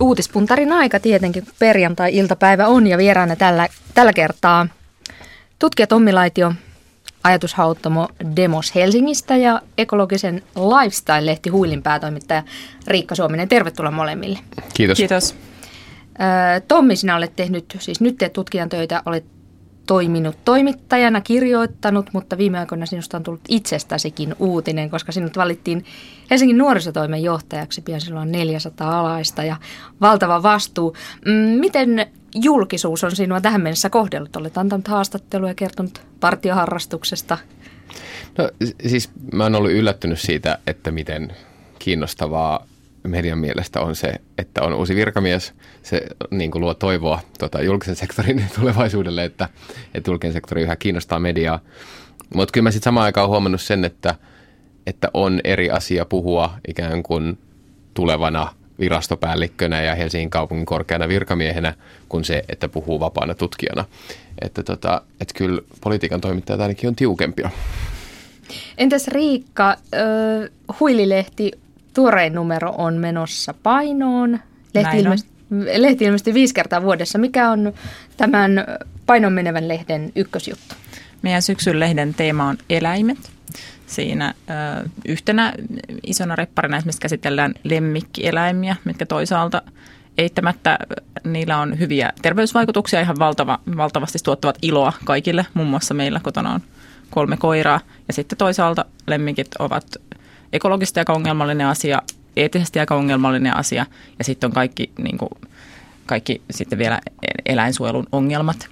uutispuntarin aika tietenkin, perjantai-iltapäivä on ja vieraana tällä, tällä kertaa tutkija Tommi Laitio, ajatushauttamo Demos Helsingistä ja ekologisen Lifestyle-lehti Huilin päätoimittaja Riikka Suominen. Tervetuloa molemmille. Kiitos. Kiitos. Tommi, sinä olet tehnyt, siis nyt teet tutkijan töitä, olet toiminut toimittajana, kirjoittanut, mutta viime aikoina sinusta on tullut itsestäsikin uutinen, koska sinut valittiin Helsingin nuorisotoimen johtajaksi. Pian sinulla on 400 alaista ja valtava vastuu. Mm, miten julkisuus on sinua tähän mennessä kohdellut? Olet antanut haastatteluja ja kertonut partioharrastuksesta. No siis mä oon ollut yllättynyt siitä, että miten kiinnostavaa median mielestä on se, että on uusi virkamies. Se niin kuin luo toivoa tota, julkisen sektorin tulevaisuudelle, että, että julkinen sektori yhä kiinnostaa mediaa. Mutta kyllä mä sitten samaan aikaan huomannut sen, että, että on eri asia puhua ikään kuin tulevana virastopäällikkönä ja Helsingin kaupungin korkeana virkamiehenä kuin se, että puhuu vapaana tutkijana. Että, tota, että kyllä politiikan toimittajat ainakin on tiukempia. Entäs Riikka, äh, Huililehti tuorein numero on menossa painoon. Lehti, ilmest, lehti ilmestyy viisi kertaa vuodessa. Mikä on tämän painon menevän lehden ykkösjuttu? Meidän syksyn lehden teema on eläimet. Siinä ö, yhtenä isona repparina esimerkiksi käsitellään lemmikkieläimiä, mitkä toisaalta eittämättä niillä on hyviä terveysvaikutuksia, ihan valtava, valtavasti tuottavat iloa kaikille. Muun muassa meillä kotona on kolme koiraa ja sitten toisaalta lemmikit ovat ekologisesti aika ongelmallinen asia, eettisesti aika ongelmallinen asia ja sitten on kaikki, niin kuin, kaikki sitten vielä eläinsuojelun ongelmat.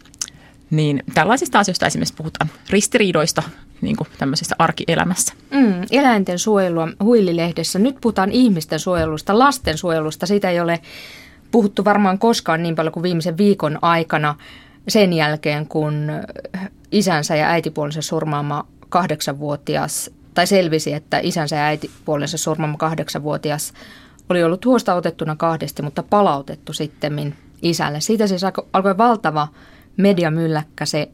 Niin tällaisista asioista esimerkiksi puhutaan ristiriidoista niin kuin tämmöisessä arkielämässä. Mm, eläinten suojelua huililehdessä. Nyt puhutaan ihmisten suojelusta, lasten suojelusta. Siitä ei ole puhuttu varmaan koskaan niin paljon kuin viimeisen viikon aikana sen jälkeen, kun isänsä ja äitipuolensa surmaama kahdeksanvuotias tai selvisi, että isänsä ja äitipuolensa surmama kahdeksanvuotias oli ollut huosta otettuna kahdesti, mutta palautettu sitten isälle. Siitä siis alkoi valtava mediamylläkkä, se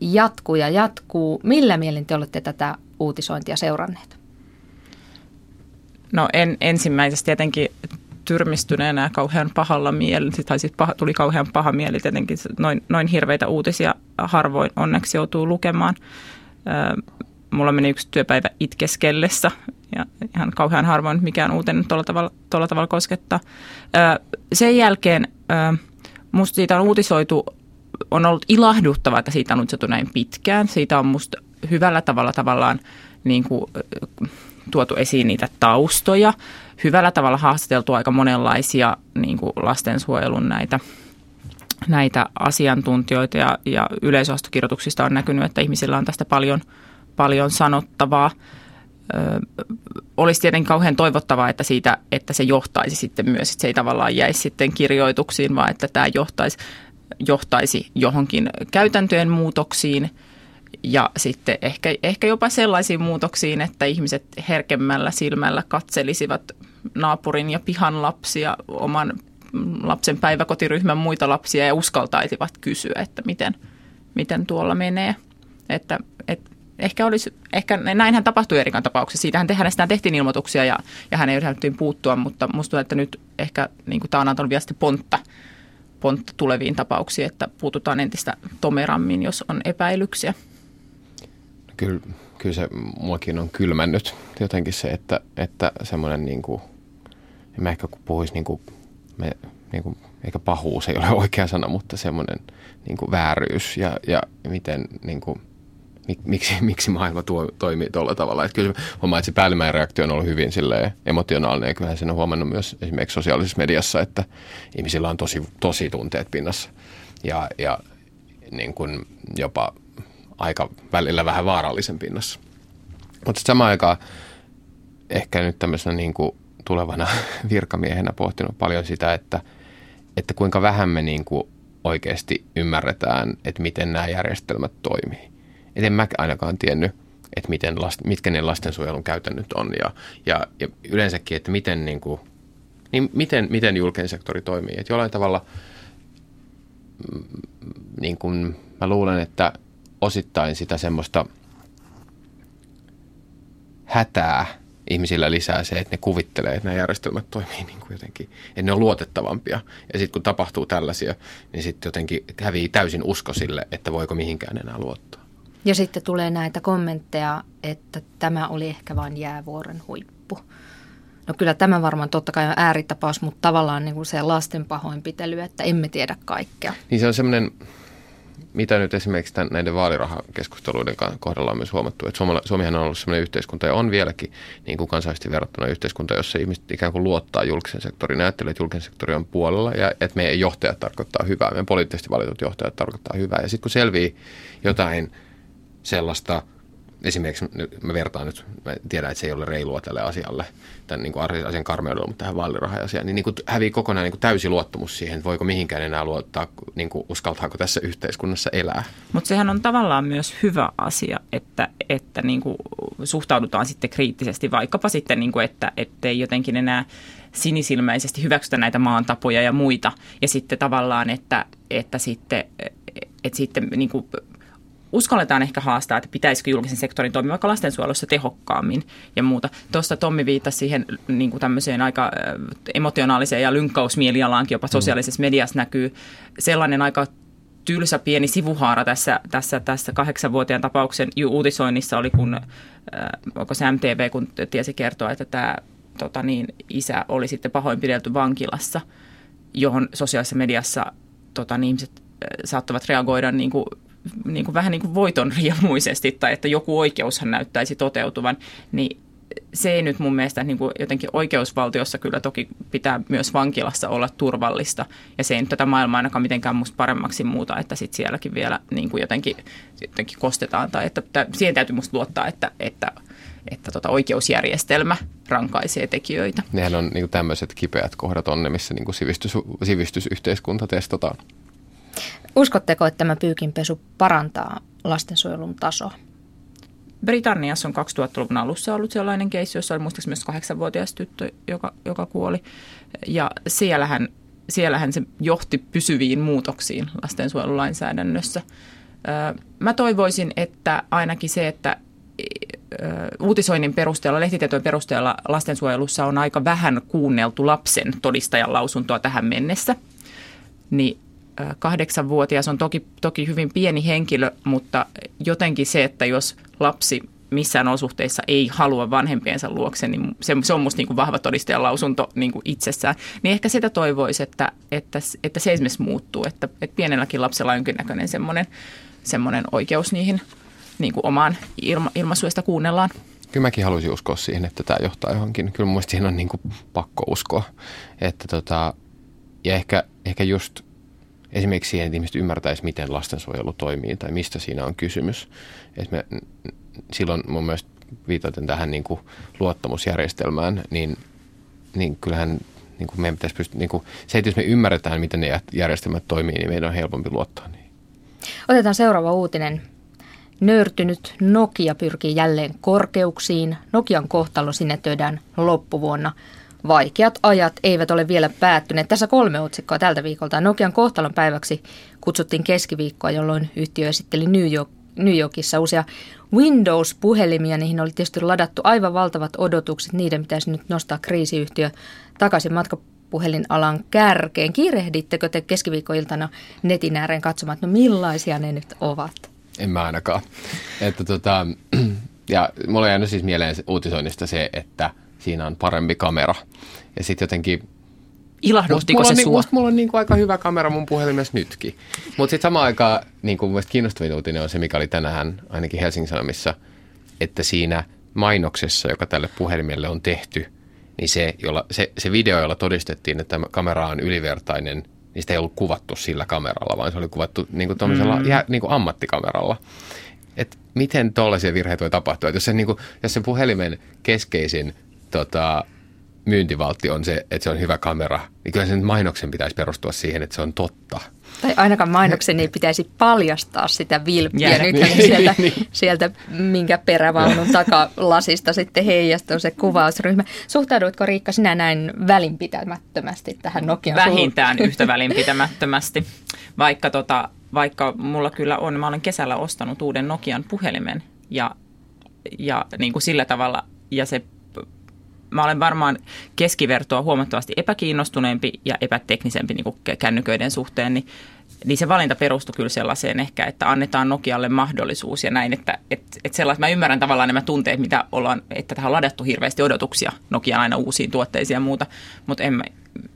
jatkuu ja jatkuu. Millä mielin te olette tätä uutisointia seuranneet? No en, ensimmäisesti tietenkin tyrmistyneenä kauhean pahalla mieli, tai siis paha, tuli kauhean paha mieli tietenkin, noin, noin hirveitä uutisia harvoin onneksi joutuu lukemaan mulla meni yksi työpäivä itkeskellessä ja ihan kauhean harvoin mikään uutinen tuolla tavalla, tuolla tavalla koskettaa. Sen jälkeen musta siitä on uutisoitu, on ollut ilahduttavaa, että siitä on uutisoitu näin pitkään. Siitä on musta hyvällä tavalla tavallaan niin kuin, tuotu esiin niitä taustoja. Hyvällä tavalla haastateltu aika monenlaisia niin kuin lastensuojelun näitä näitä asiantuntijoita ja, ja yleisöastokirjoituksista on näkynyt, että ihmisillä on tästä paljon – paljon sanottavaa. Ö, olisi tietenkin kauhean toivottavaa, että, siitä, että se johtaisi sitten myös, että se ei tavallaan jäisi sitten kirjoituksiin, vaan että tämä johtaisi, johtaisi johonkin käytäntöjen muutoksiin ja sitten ehkä, ehkä jopa sellaisiin muutoksiin, että ihmiset herkemmällä silmällä katselisivat naapurin ja pihan lapsia, oman lapsen päiväkotiryhmän muita lapsia ja uskaltaisivat kysyä, että miten, miten tuolla menee. Että, että ehkä, olisi, ehkä näinhän tapahtui Erikan tapauksessa. Siitähän hänestä tehtiin ilmoituksia ja, ja hän ei yritettiin puuttua, mutta musta tuntuu, että nyt ehkä niin tämä on antanut vielä pontta, pontta tuleviin tapauksiin, että puututaan entistä tomerammin, jos on epäilyksiä. Kyllä, kyllä se muakin on kylmännyt jotenkin se, että, että semmoinen niin kuin, en mä ehkä puhuisi niin kuin, me, niin kuin, eikä pahuus ei ole oikea sana, mutta semmoinen niin kuin vääryys ja, ja miten niin kuin, miksi, miksi maailma tuo, toimii tuolla tavalla. Että kyllä huomaa, että se päällimmäinen reaktio on ollut hyvin emotionaalinen ja kyllähän sen on huomannut myös esimerkiksi sosiaalisessa mediassa, että ihmisillä on tosi, tosi tunteet pinnassa ja, ja niin kuin jopa aika välillä vähän vaarallisen pinnassa. Mutta samaan aikaan ehkä nyt tämmöisenä niin kuin tulevana virkamiehenä pohtinut paljon sitä, että, että kuinka vähän me niin kuin oikeasti ymmärretään, että miten nämä järjestelmät toimii en mä ainakaan tiennyt, että miten last, mitkä ne lastensuojelun käytännöt on ja, ja, ja yleensäkin, että miten, niin kuin, niin miten, miten julkinen sektori toimii. Et jollain tavalla mm, niin kuin mä luulen, että osittain sitä semmoista hätää ihmisillä lisää se, että ne kuvittelee, että nämä järjestelmät toimii niin kuin jotenkin, että ne on luotettavampia. Ja sitten kun tapahtuu tällaisia, niin sitten jotenkin hävii täysin usko sille, että voiko mihinkään enää luottaa. Ja sitten tulee näitä kommentteja, että tämä oli ehkä vain jäävuoren huippu. No kyllä tämä varmaan totta kai on ääritapaus, mutta tavallaan niin kuin se lasten pahoinpitely, että emme tiedä kaikkea. Niin se on semmoinen, mitä nyt esimerkiksi tämän, näiden vaalirahakeskusteluiden kohdalla on myös huomattu, että Suomihan on ollut sellainen yhteiskunta ja on vieläkin niin kuin kansainvälisesti verrattuna yhteiskunta, jossa ihmiset ikään kuin luottaa julkisen sektorin, ajattelee, että julkisen sektori on puolella ja että meidän johtajat tarkoittaa hyvää, meidän poliittisesti valitut johtajat tarkoittaa hyvää. Ja sitten kun selvii jotain sellaista – esimerkiksi mä vertaan nyt, mä tiedän, että se ei ole reilua tälle asialle, tämän niin kuin asian karmeudella, mutta tähän vaaliraha-asiaan, niin, niin kuin hävii kokonaan niin kuin täysi luottamus siihen, että voiko mihinkään enää luottaa, niin kuin uskaltaako tässä yhteiskunnassa elää. Mutta sehän on tavallaan myös hyvä asia, että, että niin kuin suhtaudutaan sitten kriittisesti, vaikkapa sitten, niin kuin, että ei jotenkin enää sinisilmäisesti hyväksytä näitä maantapoja ja muita, ja sitten tavallaan, että, että sitten, että sitten niin kuin uskalletaan ehkä haastaa, että pitäisikö julkisen sektorin toimia vaikka lastensuojelussa tehokkaammin ja muuta. Tuosta Tommi viittasi siihen niin kuin tämmöiseen aika emotionaaliseen ja lynkkausmielialaankin, jopa mm. sosiaalisessa mediassa näkyy sellainen aika tylsä pieni sivuhaara tässä, tässä, tässä kahdeksanvuotiaan tapauksen uutisoinnissa oli, kun äh, onko se MTV, kun tiesi kertoa, että tämä tota niin, isä oli sitten pahoinpidelty vankilassa, johon sosiaalisessa mediassa tota, niin, ihmiset saattavat reagoida niin kuin niin kuin vähän niin kuin voiton riemuisesti tai että joku oikeushan näyttäisi toteutuvan, niin se ei nyt mun mielestä niin kuin jotenkin oikeusvaltiossa kyllä toki pitää myös vankilassa olla turvallista. Ja se ei nyt tätä maailmaa ainakaan mitenkään musta paremmaksi muuta, että sitten sielläkin vielä niin kuin jotenkin, jotenkin kostetaan. Tai että, että siihen täytyy musta luottaa, että, että, että tota oikeusjärjestelmä rankaisee tekijöitä. Nehän on niin tämmöiset kipeät kohdat on ne, missä niin kuin sivistys, sivistysyhteiskunta testataan. Uskotteko, että tämä pyykinpesu parantaa lastensuojelun tasoa? Britanniassa on 2000-luvun alussa ollut sellainen keissi, jossa oli muistaakseni myös kahdeksanvuotias tyttö, joka, joka kuoli. Ja siellähän, siellähän se johti pysyviin muutoksiin lastensuojelulainsäädännössä. Mä toivoisin, että ainakin se, että uutisoinnin perusteella, lehtitietojen perusteella lastensuojelussa on aika vähän kuunneltu lapsen todistajan lausuntoa tähän mennessä, niin kahdeksanvuotias on toki, toki hyvin pieni henkilö, mutta jotenkin se, että jos lapsi missään olosuhteissa ei halua vanhempiensa luokse, niin se, se on musta niin kuin vahva todistajan lausunto niin kuin itsessään. Niin ehkä sitä toivoisi, että, että, että se esimerkiksi muuttuu, että, että pienelläkin lapsella on jonkinnäköinen semmoinen, semmoinen oikeus niihin niin kuin omaan ilma, ilmaisuista kuunnellaan. Kyllä mäkin haluaisin uskoa siihen, että tämä johtaa johonkin. Kyllä mun siihen on niin kuin pakko uskoa. Että tota, ja ehkä, ehkä just esimerkiksi siihen, että ihmiset ymmärtäisi, miten lastensuojelu toimii tai mistä siinä on kysymys. Et me, silloin mun mielestä viitaten tähän niin kuin luottamusjärjestelmään, niin, niin kyllähän niin kuin meidän pitäisi pystyä, niin kuin, se, että jos me ymmärretään, miten ne järjestelmät toimii, niin meidän on helpompi luottaa niihin. Otetaan seuraava uutinen. Nöyrtynyt Nokia pyrkii jälleen korkeuksiin. Nokian kohtalo sinetöidään loppuvuonna – Vaikeat ajat eivät ole vielä päättyneet. Tässä kolme otsikkoa tältä viikolta. Nokian kohtalon päiväksi kutsuttiin keskiviikkoa, jolloin yhtiö esitteli New, York, New Yorkissa uusia Windows-puhelimia. Niihin oli tietysti ladattu aivan valtavat odotukset. Niiden pitäisi nyt nostaa kriisiyhtiö takaisin matkapuhelinalan kärkeen. Kiirehdittekö te keskiviikkoiltana netin ääreen katsomaan, että no millaisia ne nyt ovat? En mä ainakaan. Että tota, ja mulla on jäänyt siis mieleen uutisoinnista se, että – siinä on parempi kamera. Ja sitten jotenkin... Ilahduttiko se sua? Musta mulla on niin kuin aika hyvä kamera mun puhelimessa nytkin. Mutta sitten samaan aikaan niin kuin kiinnostavin uutinen on se, mikä oli tänään ainakin Helsingin Sanomissa, että siinä mainoksessa, joka tälle puhelimelle on tehty, niin se, jolla, se, se video, jolla todistettiin, että kamera on ylivertainen, niin sitä ei ollut kuvattu sillä kameralla, vaan se oli kuvattu niin kuin mm. jä, niin kuin ammattikameralla. Et miten tuollaisia virheitä voi tapahtua? Et jos, se, niin kuin, jos se puhelimen keskeisin tota, myyntivaltti on se, että se on hyvä kamera, niin kyllä sen mainoksen pitäisi perustua siihen, että se on totta. Tai ainakaan mainoksen ei pitäisi paljastaa sitä vilppiä. Yeah. Nyt niin, sieltä, niin. sieltä, minkä perävaunun takalasista sitten heijastuu se kuvausryhmä. Suhtaudutko Riikka sinä näin välinpitämättömästi tähän Nokian Vähintään yhtä välinpitämättömästi. Vaikka, tota, vaikka mulla kyllä on, mä olen kesällä ostanut uuden Nokian puhelimen ja, ja niin kuin sillä tavalla, ja se mä olen varmaan keskivertoa huomattavasti epäkiinnostuneempi ja epäteknisempi niin kuin kännyköiden suhteen, niin niin se valinta perustui kyllä sellaiseen ehkä, että annetaan Nokialle mahdollisuus ja näin, että et, et sellais, mä ymmärrän tavallaan nämä tunteet, mitä ollaan, että tähän on ladattu hirveästi odotuksia Nokian aina uusiin tuotteisiin ja muuta, mutta en,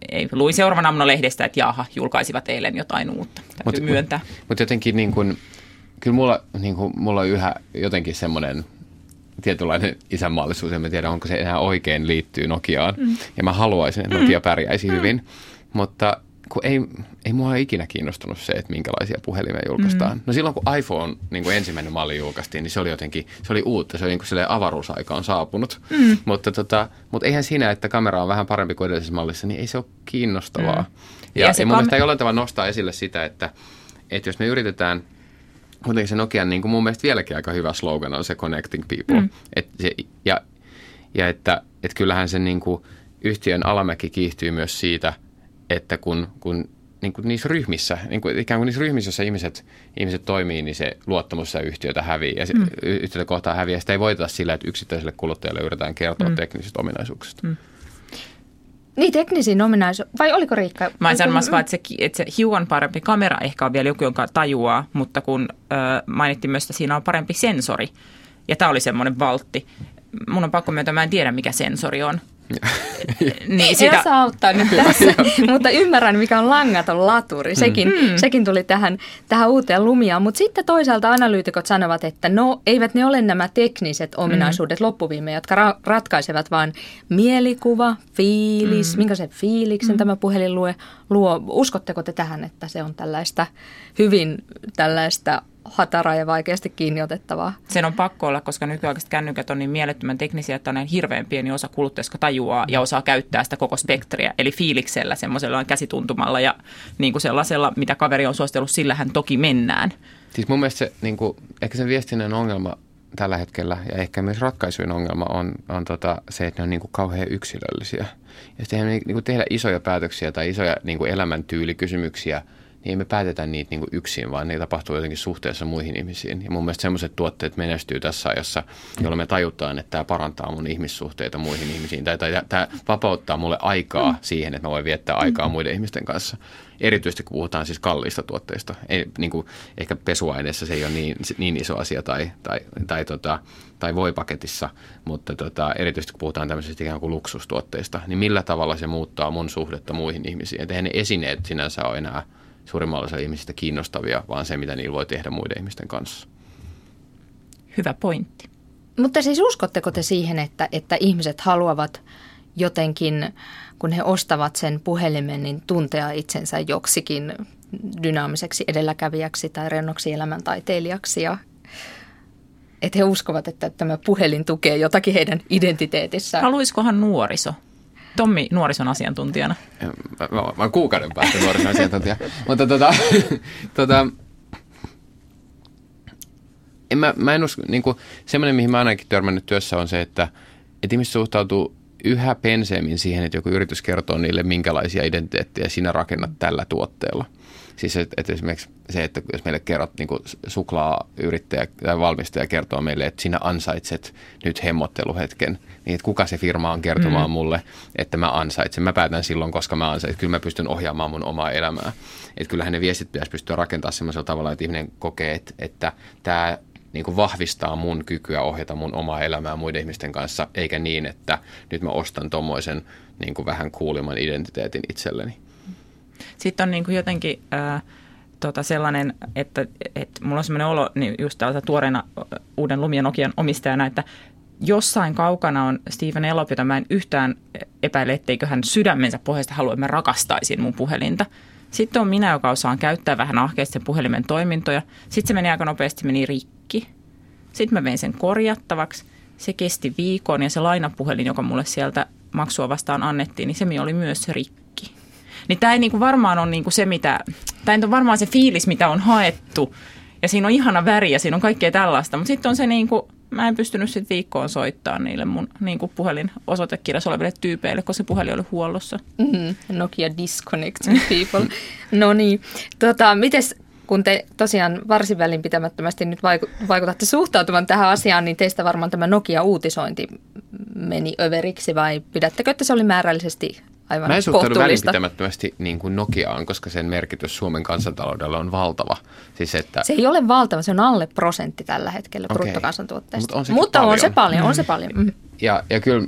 ei, luin seuraavana aamuna lehdestä, että jaha, julkaisivat eilen jotain uutta, täytyy mut, myöntää. Mutta mut jotenkin niin kuin, kyllä mulla, niin kuin, mulla on yhä jotenkin semmoinen tietynlainen isänmaallisuus, en tiedä onko se enää oikein liittyy Nokiaan. Mm. Ja mä haluaisin, että Nokia pärjäisi mm. hyvin, mutta kun ei, ei mua ikinä kiinnostunut se, että minkälaisia puhelimia julkaistaan. Mm. No silloin kun iPhone niin kuin ensimmäinen malli julkaistiin, niin se oli jotenkin, se oli uutta, se oli niin kuin avaruusaika on saapunut. Mm. Mutta, tota, mutta eihän siinä, että kamera on vähän parempi kuin edellisessä mallissa, niin ei se ole kiinnostavaa. Mm. Ja, ja, ja mun kam- mielestä jollain tavalla nostaa esille sitä, että, että jos me yritetään, kuitenkin se Nokian niin kuin mun mielestä vieläkin aika hyvä slogan on se Connecting People. Mm. Et se, ja, ja että, että kyllähän se niin kuin yhtiön alamäki kiihtyy myös siitä – että kun, kun niin kuin niissä ryhmissä, niin kuin ikään kuin niissä ryhmissä, joissa ihmiset, ihmiset toimii, niin se luottamus ja yhtiötä häviää ja mm. yhtiötä kohtaa häviää. Sitä ei voiteta sillä, että yksittäiselle kuluttajalle yritetään kertoa mm. teknisistä ominaisuuksista. Mm. Niin, teknisiin ominaisuuksiin. Vai oliko Riikka? Mä en sanomassa vaan, että se, että se hiukan parempi kamera ehkä on vielä joku, jonka tajuaa, mutta kun äh, mainittiin myös, että siinä on parempi sensori. Ja tämä oli semmoinen valtti. Mun on pakko myöntää, mä en tiedä mikä sensori on. Niin sitä... En saa auttaa nyt tässä, mutta ymmärrän, mikä on langaton laturi. Sekin, mm. mm. sekin tuli tähän, tähän uuteen lumiaan. Mutta sitten toisaalta analyytikot sanovat, että no eivät ne ole nämä tekniset ominaisuudet mm. loppuviime, jotka ra- ratkaisevat, vaan mielikuva, fiilis, mm. minkä se fiiliksen mm. tämä puhelin luo, luo. Uskotteko te tähän, että se on tällaista hyvin tällaista hataraa ja vaikeasti kiinni otettavaa. Sen on pakko olla, koska nykyaikaiset kännykät on niin mielettömän teknisiä, että on näin hirveän pieni osa kuluttajista tajuaa ja osaa käyttää sitä koko spektriä. Eli fiiliksellä, semmoisella käsituntumalla ja niin kuin sellaisella, mitä kaveri on suositellut, sillähän toki mennään. Siis mun mielestä se, niin kuin, ehkä se viestinnän ongelma tällä hetkellä ja ehkä myös ratkaisujen ongelma on, on tota, se, että ne on niin kuin kauhean yksilöllisiä. Ja sitten niin kuin tehdä isoja päätöksiä tai isoja niin kuin elämäntyylikysymyksiä – niin ei me päätetä niitä niin kuin yksin, vaan ne tapahtuu jotenkin suhteessa muihin ihmisiin. Ja mun mielestä sellaiset tuotteet menestyy tässä ajassa, jolloin me tajutaan, että tämä parantaa mun ihmissuhteita muihin ihmisiin. Tai, tai tämä vapauttaa mulle aikaa mm. siihen, että mä voin viettää aikaa mm. muiden ihmisten kanssa. Erityisesti kun puhutaan siis kalliista tuotteista. Ei, niin kuin, ehkä pesuaineessa se ei ole niin, niin iso asia tai, tai, tai, tota, tai voipaketissa, mutta tota, erityisesti kun puhutaan tämmöisistä ikään kuin luksustuotteista, niin millä tavalla se muuttaa mun suhdetta muihin ihmisiin. Että ne esineet sinänsä ole enää – suurimmalla osalla ihmisistä kiinnostavia, vaan se, mitä niillä voi tehdä muiden ihmisten kanssa. Hyvä pointti. Mutta siis uskotteko te siihen, että, että ihmiset haluavat jotenkin, kun he ostavat sen puhelimen, niin tuntea itsensä joksikin dynaamiseksi edelläkävijäksi tai rennoksi elämäntaiteilijaksi ja että he uskovat, että tämä puhelin tukee jotakin heidän identiteetissään. Haluaisikohan nuoriso Tommi nuorison asiantuntijana. Mä, mä, mä oon kuukauden päästä nuorison asiantuntija. Mutta tota, tota, en mä, mä en usko, niin kuin, semmoinen, mihin mä ainakin törmännyt työssä on se, että, että ihmiset suhtautuu yhä penseemmin siihen, että joku yritys kertoo niille, minkälaisia identiteettejä sinä rakennat tällä tuotteella – Siis että, että esimerkiksi se, että jos meille kerrot niin suklaayrittäjä tai valmistaja kertoo meille, että sinä ansaitset nyt hemmotteluhetken, niin että kuka se firma on kertomaan mm. mulle, että mä ansaitsen. Mä päätän silloin, koska mä ansaitsen. Kyllä mä pystyn ohjaamaan mun omaa elämää. Että kyllähän ne viestit pitäisi pystyä rakentamaan sellaisella tavalla, että ihminen kokee, että, että tämä niin kuin vahvistaa mun kykyä ohjata mun omaa elämää muiden ihmisten kanssa, eikä niin, että nyt mä ostan tuommoisen niin kuin vähän kuuliman identiteetin itselleni. Sitten on niin kuin jotenkin ää, tota sellainen, että, että mulla on sellainen olo niin just täältä tuoreena uuden Lumia Nokian omistajana, että jossain kaukana on Steven Elop, jota mä en yhtään epäile, etteikö hän sydämensä pohjasta halua, että mä rakastaisin mun puhelinta. Sitten on minä, joka osaan käyttää vähän ahkeasti sen puhelimen toimintoja. Sitten se meni aika nopeasti, meni rikki. Sitten mä vein sen korjattavaksi. Se kesti viikon ja se lainapuhelin, joka mulle sieltä maksua vastaan annettiin, niin se oli myös rikki. Niin tämä ei niinku varmaan ole niinku se, mitä, tämä ole varmaan se fiilis, mitä on haettu. Ja siinä on ihana väri ja siinä on kaikkea tällaista. Mutta sitten on se niinku, mä en pystynyt sitten viikkoon soittaa niille mun niinku puhelin osoitekirjassa oleville tyypeille, koska se puhelin oli huollossa. Mm-hmm. Nokia disconnecting people. no niin. Tota, mites kun te tosiaan varsin välinpitämättömästi nyt vaikutatte suhtautuvan tähän asiaan, niin teistä varmaan tämä Nokia-uutisointi meni överiksi vai pidättekö, että se oli määrällisesti aivan Mä en suhtaudu välinpitämättömästi niin kuin Nokiaan, koska sen merkitys Suomen kansantaloudella on valtava. Siis että, Se ei ole valtava, se on alle prosentti tällä hetkellä Okei. bruttokansantuotteesta. Mutta on Mutta on paljon. se paljon, on se paljon. Mm. ja, ja kyllä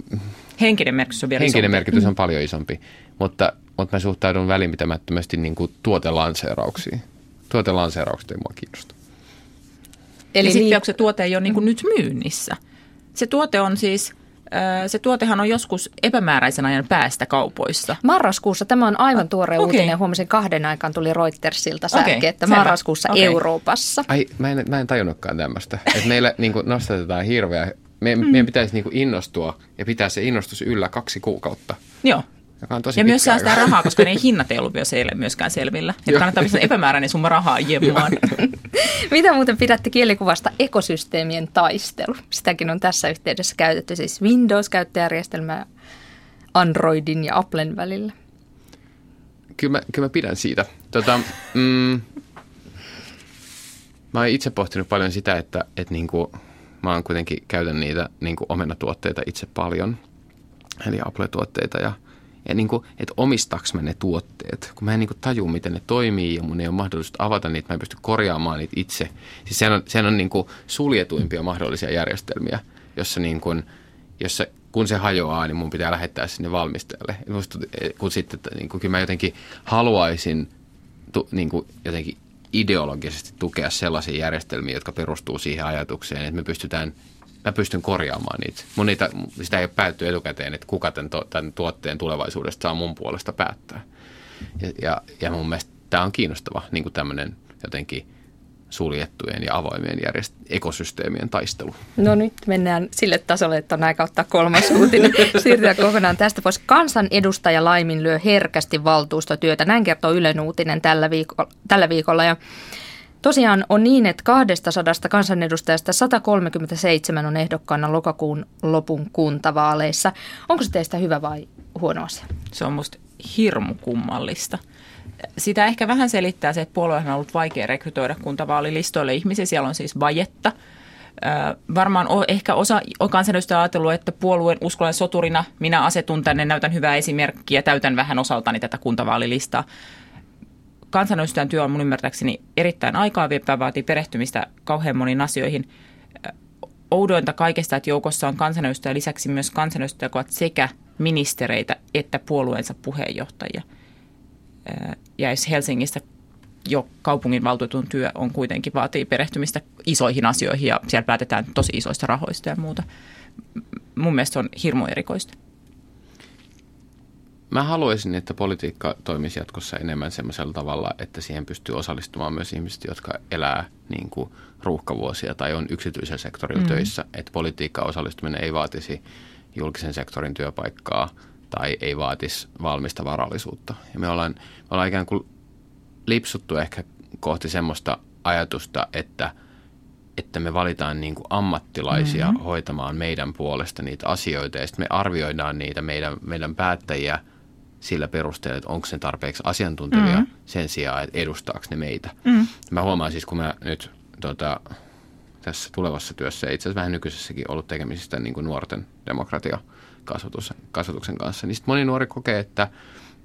Henkinen merkitys on vielä henkinen isompi. merkitys on paljon isompi, mutta, mutta mä suhtaudun välinpitämättömästi niin kuin tuotelanseerauksiin. Tuotelanseeraukset ei mua kiinnosta. Eli Eli sitten niin, onko se tuote ei ole niin kuin nyt myynnissä. Se tuote on siis, se tuotehan on joskus epämääräisen ajan päästä kaupoissa. marraskuussa, tämä on aivan tuore okei. uutinen, huomasin kahden aikaan tuli Reutersilta Okei, sähke, että marraskuussa Okei. Euroopassa. Ai, mä en, mä en tajunnutkaan tämmöistä. Että meillä niin kuin nostatetaan hirveä. Me, mm. Meidän pitäisi niin kuin innostua ja pitää se innostus yllä kaksi kuukautta, Joo. Joka on tosi Ja myös säästää aika. rahaa, koska ne hinnat ei ollut myöskään selvillä. Että kannattaa pistää epämääräinen summa rahaa jemmaan. Mitä muuten pidätte kielikuvasta ekosysteemien taistelu? Sitäkin on tässä yhteydessä käytetty, siis Windows-käyttöjärjestelmää Androidin ja Applen välillä. Kyllä mä, kyllä mä pidän siitä. Tota, mm, mä oon itse pohtinut paljon sitä, että, että niin kuin, mä oon kuitenkin käytän niitä niin kuin omenatuotteita itse paljon, eli Apple-tuotteita ja, ja niin kuin, että omistaks mä ne tuotteet, kun mä en niin kuin taju, miten ne toimii ja mun ei ole mahdollisuus avata niitä, mä en pysty korjaamaan niitä itse. Siis sehän on, sehän on niin kuin suljetuimpia mahdollisia järjestelmiä, jossa niin kuin, jossa kun se hajoaa, niin mun pitää lähettää sinne valmistajalle. Musta, kun sitten, että niin kuin, kyllä mä jotenkin haluaisin tu, niin kuin jotenkin ideologisesti tukea sellaisia järjestelmiä, jotka perustuu siihen ajatukseen, että me pystytään, mä pystyn korjaamaan niitä. Mun niitä, sitä ei ole päätty etukäteen, että kuka tämän, to, tämän tuotteen tulevaisuudesta saa mun puolesta päättää. Ja, ja, ja mun mielestä tämä on kiinnostava niin kuin tämmöinen jotenkin suljettujen ja avoimien järjest- ekosysteemien taistelu. No nyt mennään sille tasolle, että on aika ottaa kolmas uutinen. Siirtyä kokonaan tästä pois. Kansanedustaja laiminlyö herkästi valtuustotyötä. Näin kertoo Ylen uutinen tällä, viikolla, tällä viikolla. Ja tosiaan on niin, että 200 kansanedustajasta 137 on ehdokkaana lokakuun lopun kuntavaaleissa. Onko se teistä hyvä vai huono asia? Se on musta hirmu kummallista. Sitä ehkä vähän selittää se, että puolueen on ollut vaikea rekrytoida kuntavaalilistoille ihmisiä. Siellä on siis vajetta. Varmaan ehkä osa kansanedustajia on ajatellut, että puolueen uskollen soturina minä asetun tänne, näytän hyvää esimerkkiä, täytän vähän osaltani tätä kuntavaalilistaa. Kansanedustajan työ on mun ymmärtääkseni erittäin aikaa viepää, vaatii perehtymistä kauhean moniin asioihin. Oudointa kaikesta, että joukossa on kansanedustajia lisäksi myös kansanedustajia, jotka ovat sekä ministereitä että puolueensa puheenjohtajia. Ja jos Helsingistä jo kaupunginvaltuutetun työ on kuitenkin vaatii perehtymistä isoihin asioihin ja siellä päätetään tosi isoista rahoista ja muuta. Mun mielestä se on hirmu erikoista. Mä haluaisin, että politiikka toimisi jatkossa enemmän semmoisella tavalla, että siihen pystyy osallistumaan myös ihmiset, jotka elää niin kuin ruuhkavuosia tai on yksityisen sektorin mm. töissä. Että politiikkaan osallistuminen ei vaatisi julkisen sektorin työpaikkaa tai ei vaatisi valmista varallisuutta. Ja me ollaan, me ollaan ikään kuin lipsuttu ehkä kohti semmoista ajatusta, että, että me valitaan niin kuin ammattilaisia mm-hmm. hoitamaan meidän puolesta niitä asioita ja sitten me arvioidaan niitä meidän, meidän päättäjiä sillä perusteella, että onko se tarpeeksi asiantuntevia mm-hmm. sen sijaan, että edustaako ne meitä. Mm-hmm. Mä huomaan siis, kun mä nyt tota, tässä tulevassa työssä itse asiassa vähän nykyisessäkin ollut tekemisistä niin kuin nuorten demokratia kasvatuksen kanssa, niin sitten moni nuori kokee, että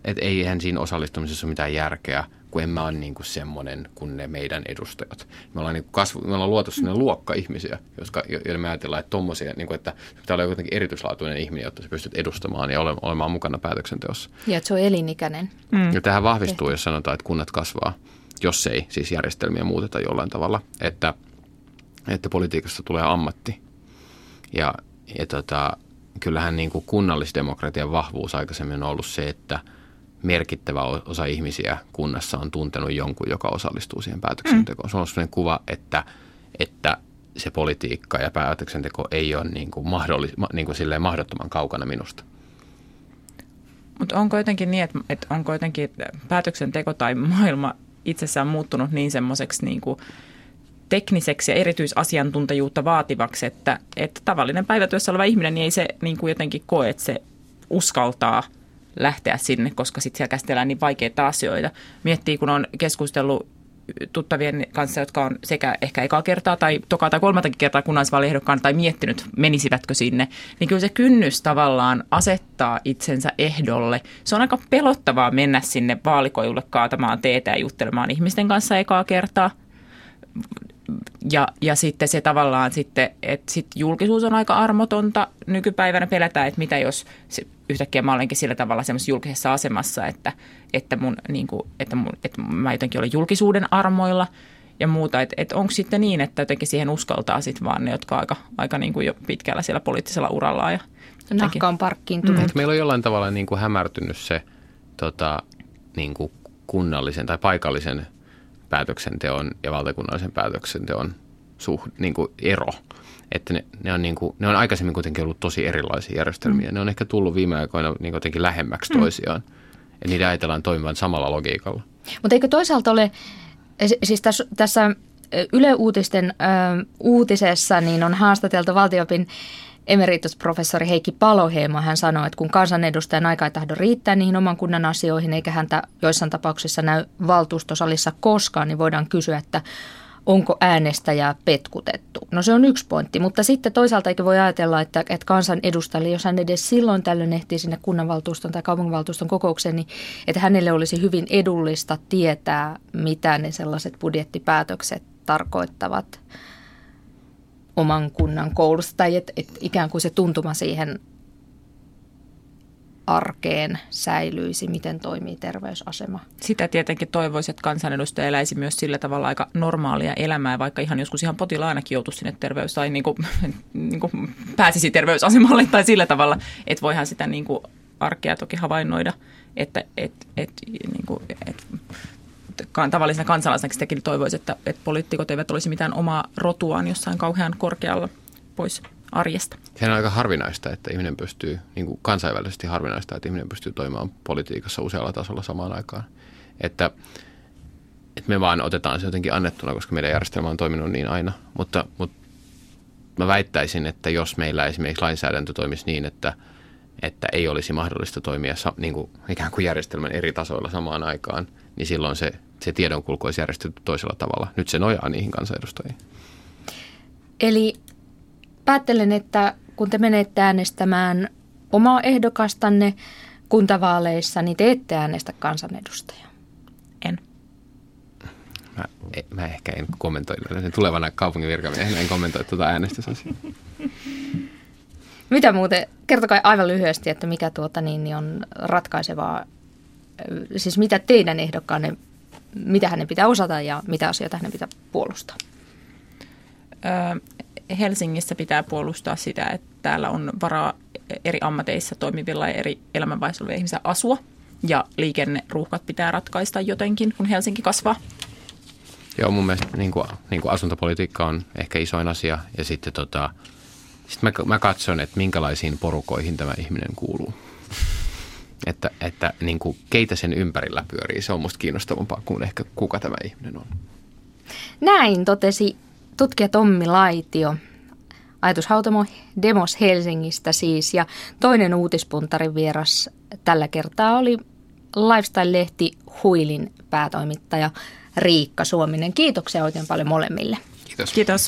et eihän siinä osallistumisessa ole mitään järkeä, kun en mä ole niin kuin semmoinen kuin ne meidän edustajat. Me ollaan, niin kuin kasvu, me ollaan luotu sellainen luokka ihmisiä, jotka, joiden me ajatellaan, että tommosia, niin kuin, että pitää olla jotenkin erityislaatuinen ihminen, jotta sä pystyt edustamaan ja ole, olemaan mukana päätöksenteossa. Ja että se on elinikäinen. Mm. Ja tähän vahvistuu, jos sanotaan, että kunnat kasvaa, jos ei siis järjestelmiä muuteta jollain tavalla, että, että politiikasta tulee ammatti. Ja, ja tota, kyllähän niin kuin kunnallisdemokratian vahvuus aikaisemmin on ollut se, että merkittävä osa ihmisiä kunnassa on tuntenut jonkun, joka osallistuu siihen päätöksentekoon. Mm. Se on sellainen kuva, että, että se politiikka ja päätöksenteko ei ole niin kuin mahdollis, niin kuin silleen mahdottoman kaukana minusta. Mutta onko jotenkin niin, että, että onko jotenkin päätöksenteko tai maailma itsessään muuttunut niin semmoiseksi niin kuin tekniseksi ja erityisasiantuntijuutta vaativaksi, että, että tavallinen päivätyössä oleva ihminen niin ei se niin kuin jotenkin koe, että se uskaltaa lähteä sinne, koska sitten siellä käsitellään niin vaikeita asioita. Miettii, kun on keskustellut tuttavien kanssa, jotka on sekä ehkä ekaa kertaa tai toka tai kolmantakin kertaa kunnallisvaaliehdokkaan tai miettinyt, menisivätkö sinne, niin kyllä se kynnys tavallaan asettaa itsensä ehdolle. Se on aika pelottavaa mennä sinne vaalikojulle kaatamaan teetä ja juttelemaan ihmisten kanssa ekaa kertaa. Ja, ja sitten se tavallaan sitten, että sit julkisuus on aika armotonta. Nykypäivänä pelätään, että mitä jos se, yhtäkkiä mä olenkin sillä tavalla semmoisessa julkisessa asemassa, että, että, mun, niin kuin, että, mun, että mä jotenkin olen julkisuuden armoilla ja muuta. Että, että onko sitten niin, että jotenkin siihen uskaltaa sitten vaan ne, jotka on aika, aika niin kuin jo pitkällä siellä poliittisella uralla. Ja Nahka on parkkiintunut. Mm. Meillä on jollain tavalla niin kuin hämärtynyt se tota, niin kuin kunnallisen tai paikallisen päätöksenteon ja valtakunnallisen päätöksenteon suh, niin kuin ero. Että ne, ne, on niin kuin, ne on aikaisemmin kuitenkin ollut tosi erilaisia järjestelmiä. Mm. Ne on ehkä tullut viime aikoina niin jotenkin lähemmäksi mm. toisiaan. Ja niitä ajatellaan toimivan samalla logiikalla. Mutta eikö toisaalta ole, siis tässä, tässä Yle Uutisten ö, uutisessa niin on haastateltu valtiopin emeritusprofessori Heikki Paloheimo. Hän sanoi, että kun kansanedustajan aika ei tahdo riittää niihin oman kunnan asioihin, eikä häntä joissain tapauksissa näy valtuustosalissa koskaan, niin voidaan kysyä, että onko äänestäjää petkutettu. No se on yksi pointti, mutta sitten toisaalta eikö voi ajatella, että, että kansanedustajalle, jos hän edes silloin tällöin ehtii sinne kunnanvaltuuston tai kaupunginvaltuuston kokoukseen, niin että hänelle olisi hyvin edullista tietää, mitä ne sellaiset budjettipäätökset tarkoittavat oman kunnan koulusta, tai että et ikään kuin se tuntuma siihen arkeen säilyisi, miten toimii terveysasema. Sitä tietenkin toivoisi, että kansanedustaja eläisi myös sillä tavalla aika normaalia elämää, vaikka ihan joskus ihan potilaanakin joutuisi sinne terveys- tai niin kuin, niin kuin pääsisi terveysasemalle tai sillä tavalla, että voihan sitä niin kuin arkea toki havainnoida, että et, et, niin kuin, et, tavallisena kansalaisena sitäkin toivoisi, että, että poliitikot eivät olisi mitään omaa rotuaan jossain kauhean korkealla pois arjesta. Se on aika harvinaista, että ihminen pystyy, niin kuin kansainvälisesti harvinaista, että ihminen pystyy toimimaan politiikassa usealla tasolla samaan aikaan. Että, että me vaan otetaan se jotenkin annettuna, koska meidän järjestelmä on toiminut niin aina. Mutta, mutta mä väittäisin, että jos meillä esimerkiksi lainsäädäntö toimisi niin, että, että ei olisi mahdollista toimia niin kuin, ikään kuin järjestelmän eri tasoilla samaan aikaan, niin silloin se, se tiedonkulku olisi järjestetty toisella tavalla. Nyt se nojaa niihin kansanedustajiin. Eli päättelen, että kun te menette äänestämään omaa ehdokastanne kuntavaaleissa, niin te ette äänestä kansanedustajaa. En. Mä, e, mä ehkä en kommentoi tulevana kaupungin virkamiehenä, en kommentoi tuota äänestysasiaa. Mitä muuten, kertokaa aivan lyhyesti, että mikä tuota niin, niin on ratkaisevaa, siis mitä teidän ehdokkaanne, mitä hänen pitää osata ja mitä asioita hänen pitää puolustaa? Helsingissä pitää puolustaa sitä, että täällä on varaa eri ammateissa toimivilla ja eri elämänvaiheilla ihmisiä asua. Ja liikenneruuhkat pitää ratkaista jotenkin, kun Helsinki kasvaa. Joo, mun mielestä niin kuin, niin kuin asuntopolitiikka on ehkä isoin asia. Ja sitten tota, sit mä, mä katson, että minkälaisiin porukoihin tämä ihminen kuuluu. Että, että niin kuin, keitä sen ympärillä pyörii, se on musta kiinnostavampaa kuin ehkä kuka tämä ihminen on. Näin totesi tutkija Tommi Laitio. Ajatushautamo Demos Helsingistä siis. Ja toinen uutispuntarin vieras tällä kertaa oli Lifestyle-lehti Huilin päätoimittaja Riikka Suominen. Kiitoksia oikein paljon molemmille. Kiitos. Kiitos.